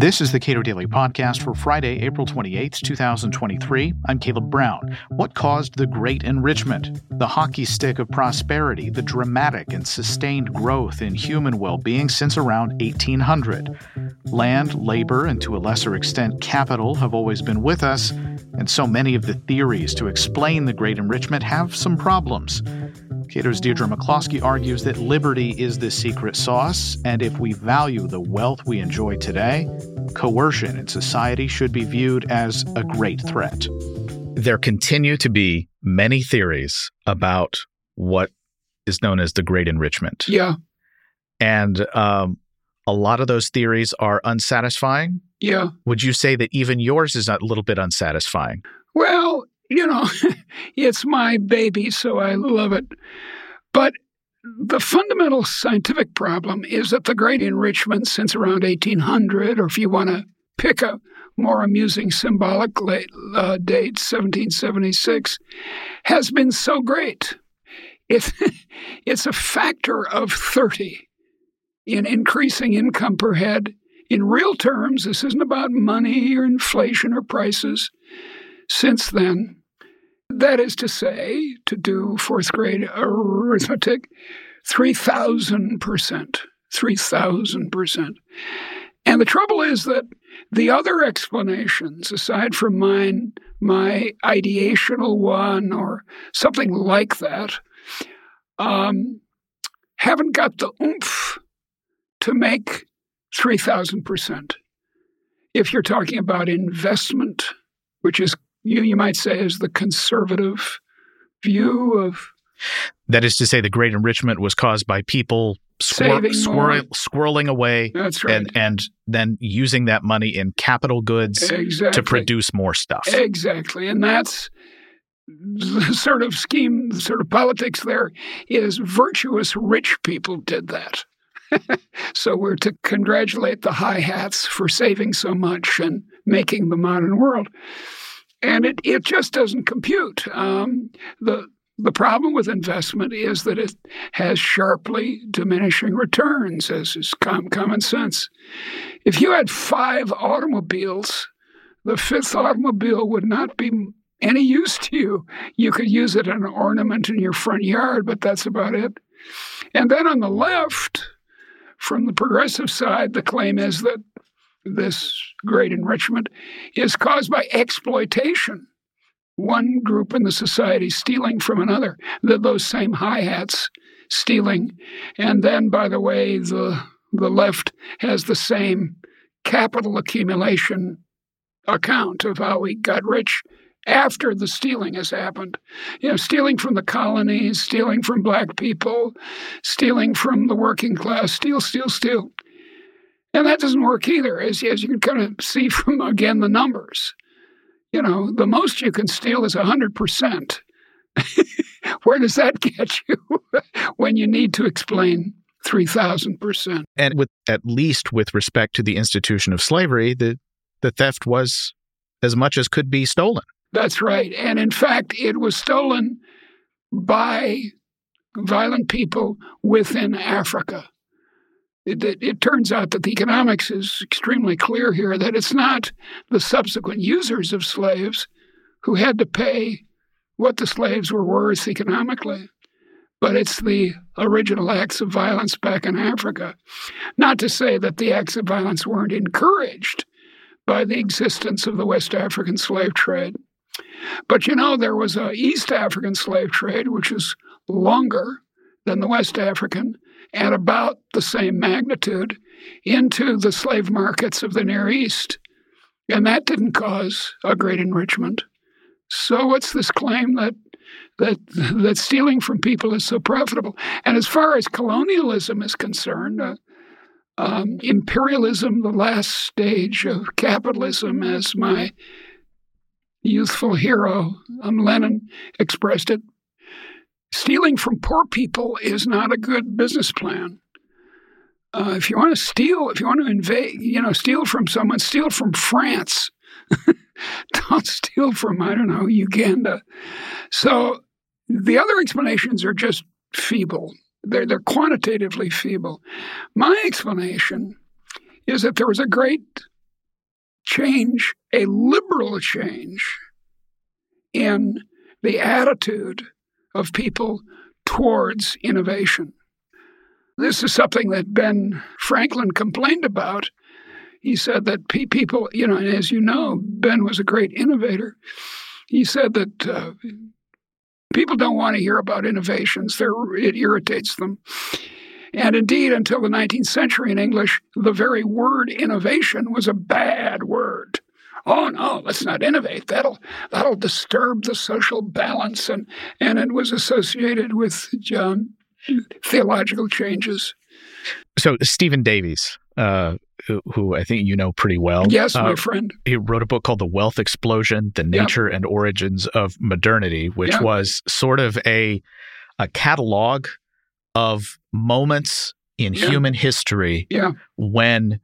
This is the Cato Daily Podcast for Friday, April 28th, 2023. I'm Caleb Brown. What caused the Great Enrichment? The hockey stick of prosperity, the dramatic and sustained growth in human well being since around 1800. Land, labor, and to a lesser extent, capital have always been with us, and so many of the theories to explain the Great Enrichment have some problems. Cato's Deirdre McCloskey argues that liberty is the secret sauce, and if we value the wealth we enjoy today, coercion in society should be viewed as a great threat. There continue to be many theories about what is known as the Great Enrichment. Yeah. And um, a lot of those theories are unsatisfying. Yeah. Would you say that even yours is a little bit unsatisfying? Well, you know, it's my baby, so I love it. But the fundamental scientific problem is that the great enrichment since around 1800, or if you want to pick a more amusing symbolic late, uh, date, 1776, has been so great. It, it's a factor of 30 in increasing income per head. In real terms, this isn't about money or inflation or prices. Since then, that is to say, to do fourth grade arithmetic, 3,000%. 3,000%. And the trouble is that the other explanations, aside from mine, my ideational one or something like that, um, haven't got the oomph to make 3,000%. If you're talking about investment, which is you, you might say is the conservative view of. That is to say, the great enrichment was caused by people squir- squir- squirreling away right. and, and then using that money in capital goods exactly. to produce more stuff. Exactly. And that's the sort of scheme, the sort of politics there is virtuous rich people did that. so we're to congratulate the high hats for saving so much and making the modern world and it, it just doesn't compute. Um, the the problem with investment is that it has sharply diminishing returns, as is com- common sense. If you had five automobiles, the fifth automobile would not be any use to you. You could use it as an ornament in your front yard, but that's about it. And then on the left, from the progressive side, the claim is that this great enrichment is caused by exploitation. One group in the society stealing from another, those same hi hats stealing. And then, by the way, the, the left has the same capital accumulation account of how we got rich after the stealing has happened. You know, stealing from the colonies, stealing from black people, stealing from the working class, steal, steal, steal. And that doesn't work either, as, as you can kind of see from, again, the numbers. You know, the most you can steal is 100%. Where does that get you when you need to explain 3,000%? And with at least with respect to the institution of slavery, the, the theft was as much as could be stolen. That's right. And in fact, it was stolen by violent people within Africa it, it, it, turns out that the economics is extremely clear here that it's not the subsequent users of slaves who had to pay what the slaves were worth economically, but it's the original acts of violence back in Africa. Not to say that the acts of violence weren't encouraged by the existence of the West African slave trade. But you know, there was a East African slave trade, which is longer than the West African, at about the same magnitude into the slave markets of the Near East. And that didn't cause a great enrichment. So what's this claim that that that stealing from people is so profitable? And as far as colonialism is concerned, uh, um, imperialism, the last stage of capitalism, as my youthful hero um, Lenin expressed it, stealing from poor people is not a good business plan. Uh, if you want to steal, if you want to invade, you know, steal from someone, steal from France. Don't steal from, I don't know, Uganda. So the other explanations are just feeble. They're, they're quantitatively feeble. My explanation is that there was a great change, a liberal change in the attitude of people towards innovation. This is something that Ben Franklin complained about. He said that people, you know, and as you know, Ben was a great innovator. He said that uh, people don't want to hear about innovations, They're, it irritates them. And indeed, until the 19th century in English, the very word innovation was a bad word. Oh no, let's not innovate. That'll that'll disturb the social balance, and and it was associated with um, theological changes. So Stephen Davies, uh, who I think you know pretty well, yes, uh, my friend, he wrote a book called "The Wealth Explosion: The Nature yep. and Origins of Modernity," which yep. was sort of a a catalog of moments in yeah. human history when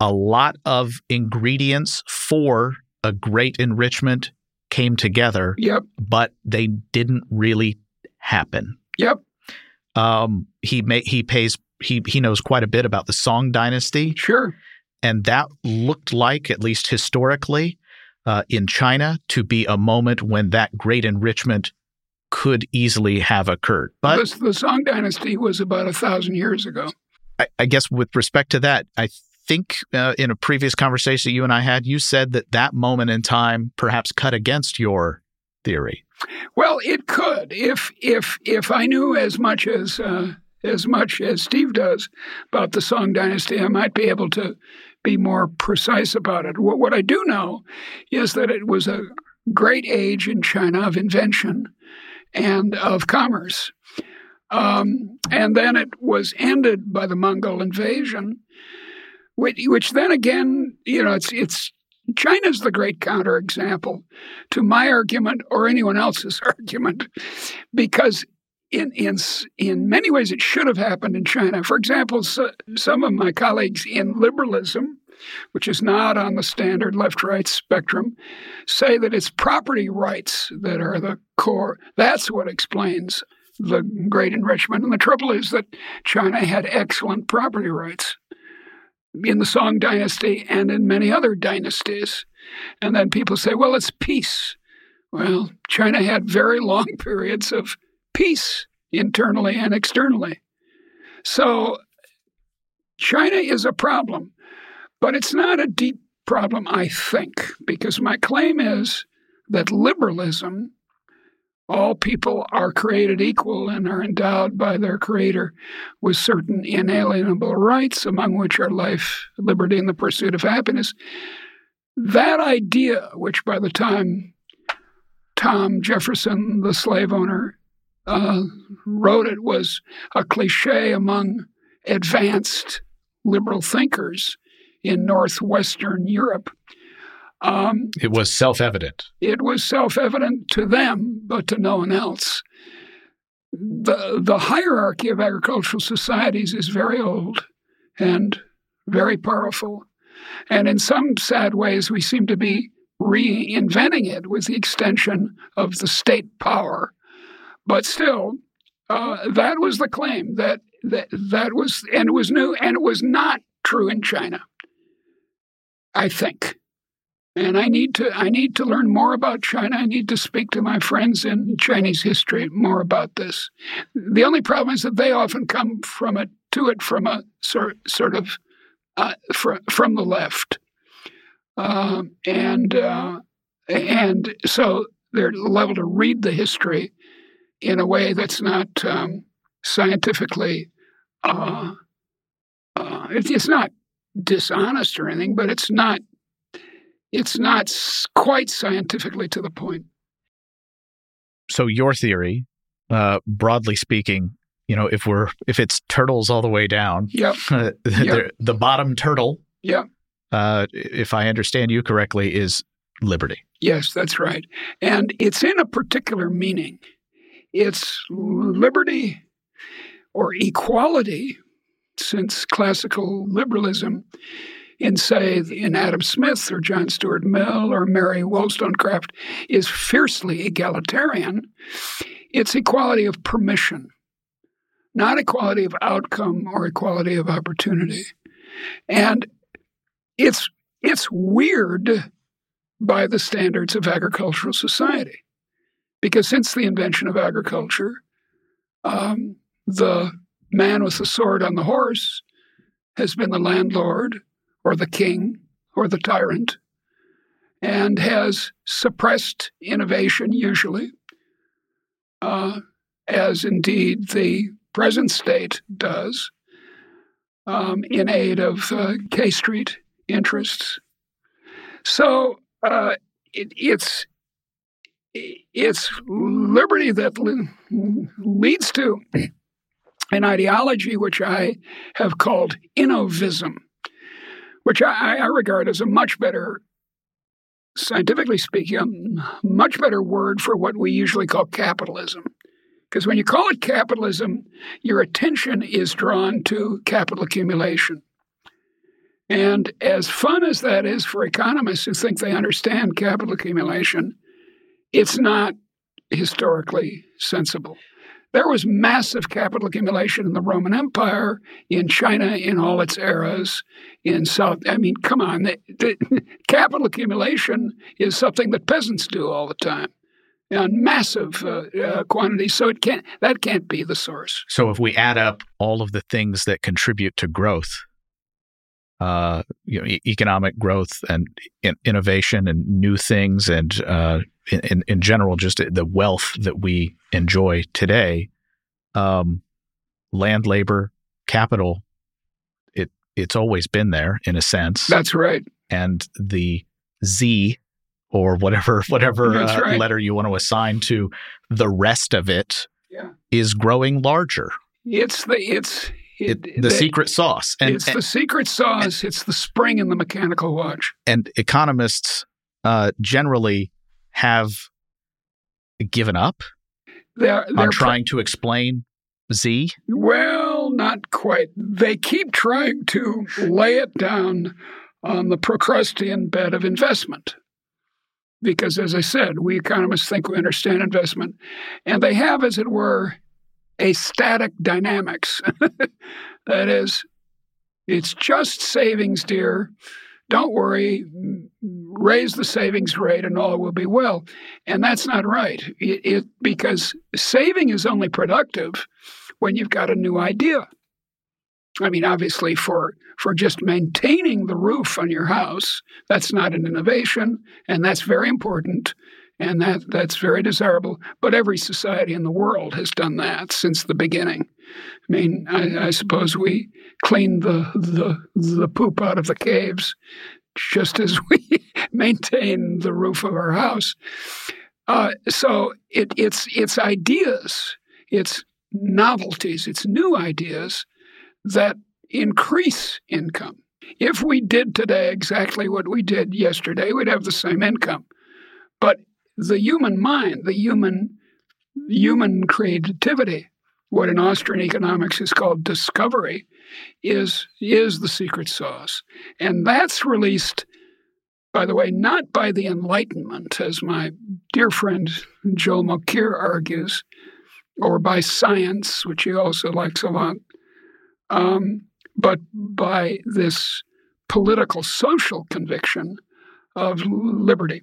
a lot of ingredients for a great enrichment came together, yep. but they didn't really happen. Yep. Um, he may, he pays he he knows quite a bit about the Song Dynasty. Sure. And that looked like, at least historically, uh, in China, to be a moment when that great enrichment could easily have occurred. But the, the Song Dynasty was about a thousand years ago. I, I guess with respect to that, I think uh, in a previous conversation you and I had, you said that that moment in time perhaps cut against your theory. Well, it could if if if I knew as much as uh, as much as Steve does about the Song Dynasty, I might be able to be more precise about it. What, what I do know is that it was a great age in China of invention and of commerce. Um, and then it was ended by the Mongol invasion, which, which then again, you know, it's it's China's the great counterexample to my argument or anyone else's argument, because in in in many ways it should have happened in China. For example, so, some of my colleagues in liberalism, which is not on the standard left-right spectrum, say that it's property rights that are the core. That's what explains the great enrichment. And the trouble is that China had excellent property rights in the Song dynasty and in many other dynasties. And then people say, well, it's peace. Well, China had very long periods of peace internally and externally. So China is a problem, but it's not a deep problem, I think, because my claim is that liberalism all people are created equal and are endowed by their Creator with certain inalienable rights, among which are life, liberty, and the pursuit of happiness. That idea, which by the time Tom Jefferson, the slave owner, uh, wrote it, was a cliche among advanced liberal thinkers in Northwestern Europe. Um, it was self evident. It was self evident to them, but to no one else. The, the hierarchy of agricultural societies is very old and very powerful. And in some sad ways, we seem to be reinventing it with the extension of the state power. But still, uh, that was the claim that, that that was, and it was new, and it was not true in China. I think and I need to I need to learn more about China. I need to speak to my friends in Chinese history more about this. The only problem is that they often come from it to it from a sort sort of uh, from from the left, uh, and uh, and so they're level to read the history in a way that's not um, scientifically. Uh, uh, it's not dishonest or anything, but it's not it's not quite scientifically to the point. So your theory, uh, broadly speaking, you know, if we're if it's turtles all the way down, yep. Uh, yep. the bottom turtle, yeah, uh, if I understand you correctly, is liberty. Yes, that's right, and it's in a particular meaning. It's liberty or equality, since classical liberalism in, say, in Adam Smith or John Stuart Mill or Mary Wollstonecraft is fiercely egalitarian. It's equality of permission, not equality of outcome or equality of opportunity. And it's it's weird by the standards of agricultural society, because since the invention of agriculture, um, the man with the sword on the horse has been the landlord or the king or the tyrant and has suppressed innovation usually, uh, as indeed the present state does, um, in aid of uh, K Street interests. So uh, it, it's it's liberty that leads to an ideology which I have called innovism, which I, I regard as a much better, scientifically speaking, much better word for what we usually call capitalism. Because when you call it capitalism, your attention is drawn to capital accumulation. And as fun as that is for economists who think they understand capital accumulation, it's not historically sensible. There was massive capital accumulation in the Roman Empire, in China in all its eras, in South. I mean, come on, the, the, capital accumulation is something that peasants do all the time, in massive uh, uh, quantities. So it can't. That can't be the source. So if we add up all of the things that contribute to growth, uh, you know, e- economic growth and in- innovation and new things and uh, in, in general, just the wealth that we enjoy today, um, land, labor, capital, it it's always been there in a sense. That's right. And the Z or whatever whatever uh, right. letter you want to assign to the rest of it yeah. is growing larger. It's the it's it, the, the, secret sauce. And, it's and, the secret sauce. And, it's the spring in the mechanical watch. And economists uh, generally have given up they're, they're on trying to explain Z? Well, not quite. They keep trying to lay it down on the Procrustean bed of investment. Because, as I said, we economists think we understand investment. And they have, as it were, a static dynamics. that is, it's just savings, dear. Don't worry, raise the savings rate and all will be well. And that's not right. It, it, because saving is only productive when you've got a new idea. I mean, obviously, for for just maintaining the roof on your house, that's not an innovation, and that's very important and that that's very desirable. But every society in the world has done that since the beginning. I mean, I, I suppose we cleaned the, the the poop out of the caves, just as we maintain the roof of our house. Uh, so it, it's it's ideas, it's novelties, it's new ideas that increase income. If we did today exactly what we did yesterday, we'd have the same income. But the human mind, the human human creativity, what in Austrian economics is called discovery, is is the secret sauce, and that's released. By the way, not by the Enlightenment, as my dear friend Joel Mokyr argues, or by science, which he also likes a lot, um, but by this political social conviction of liberty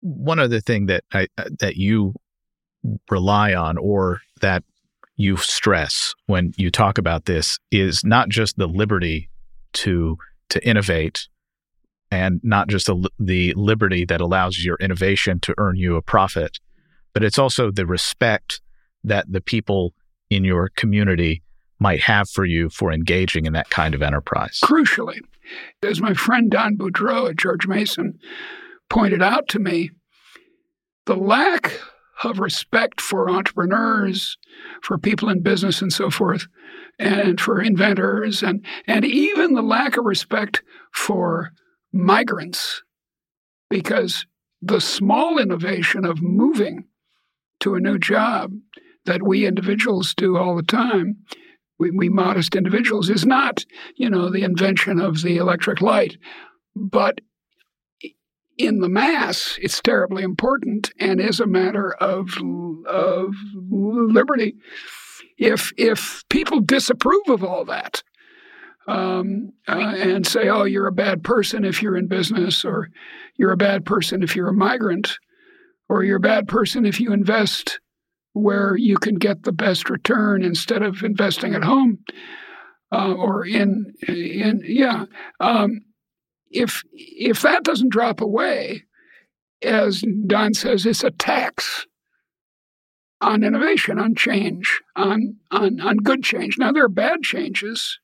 one other thing that I, that you rely on or that you stress when you talk about this is not just the liberty to to innovate and not just the, the liberty that allows your innovation to earn you a profit but it's also the respect that the people in your community might have for you for engaging in that kind of enterprise. Crucially as my friend don Boudreaux at george mason pointed out to me the lack of respect for entrepreneurs, for people in business and so forth, and for inventors, and, and even the lack of respect for migrants, because the small innovation of moving to a new job that we individuals do all the time, we, we modest individuals, is not, you know, the invention of the electric light, but in the mass, it's terribly important and is a matter of, of liberty. If, if people disapprove of all that, um, uh, and say, oh, you're a bad person if you're in business, or you're a bad person if you're a migrant, or you're a bad person if you invest where you can get the best return instead of investing at home uh, or in in yeah. Um, if if that doesn't drop away, as Don says, it's a tax on innovation, on change, on on on good change. Now there are bad changes.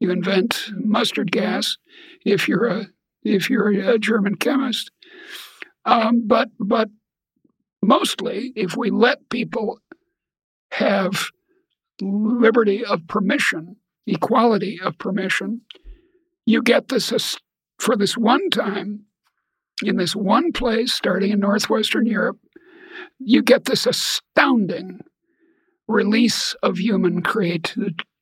You invent mustard gas if you're a if you're a German chemist, um, but but mostly if we let people have liberty of permission, equality of permission, you get this for this one time in this one place, starting in northwestern Europe, you get this astounding release of human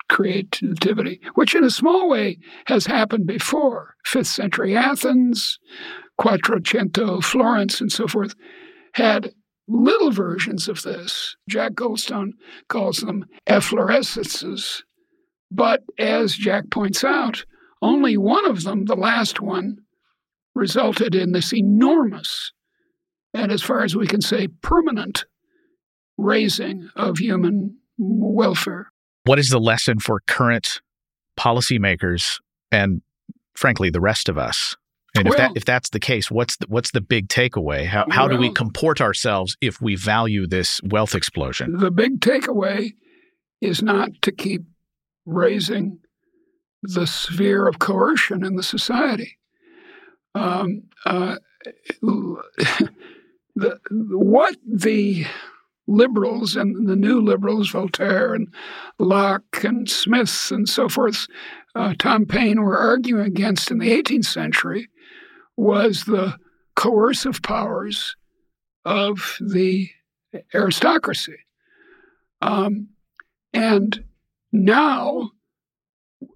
creativity, which in a small way has happened before. Fifth century Athens, Quattrocento Florence, and so forth had little versions of this. Jack Goldstone calls them efflorescences. But as Jack points out, only one of them, the last one, resulted in this enormous, and as far as we can say, permanent raising of human welfare. What is the lesson for current policymakers and, frankly, the rest of us? And well, if that if that's the case, what's the, what's the big takeaway? How how well, do we comport ourselves if we value this wealth explosion? The big takeaway is not to keep raising the sphere of coercion in the society. Um, uh, the, what the liberals and the new liberals, Voltaire and Locke and Smith and so forth, uh, Tom Paine were arguing against in the 18th century was the coercive powers of the aristocracy. Um, and now,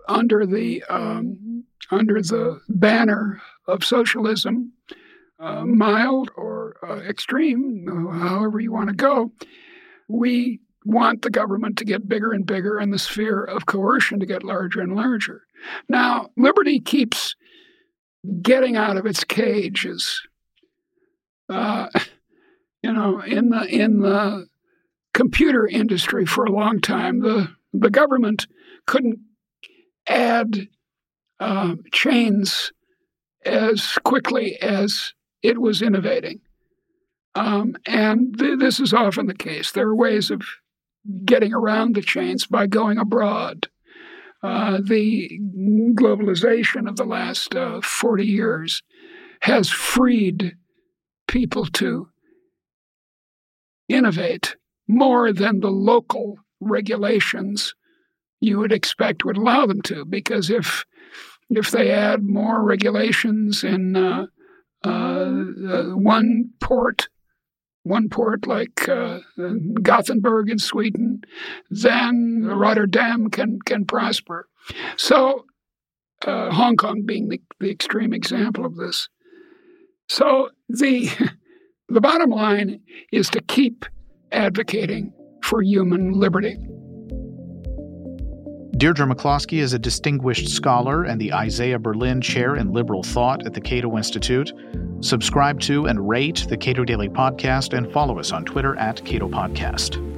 under the um, under the banner of socialism, uh, mild or uh, extreme, however you want to go, we want the government to get bigger and bigger and the sphere of coercion to get larger and larger. Now, liberty keeps getting out of its cages. Uh, you know, in the in the computer industry for a long time, the the government couldn't add uh, chains as quickly as it was innovating. Um, and th- this is often the case. There are ways of getting around the chains by going abroad. Uh, the globalization of the last uh, 40 years has freed people to innovate more than the local regulations you would expect would allow them to. Because if if they add more regulations in uh, uh, uh one port one port like uh, Gothenburg in Sweden, then Rotterdam can can prosper. So, uh, Hong Kong being the, the extreme example of this. So the the bottom line is to keep advocating for human liberty. Deirdre McCloskey is a distinguished scholar and the Isaiah Berlin Chair in Liberal Thought at the Cato Institute. Subscribe to and rate the Cato Daily Podcast and follow us on Twitter at Cato Podcast.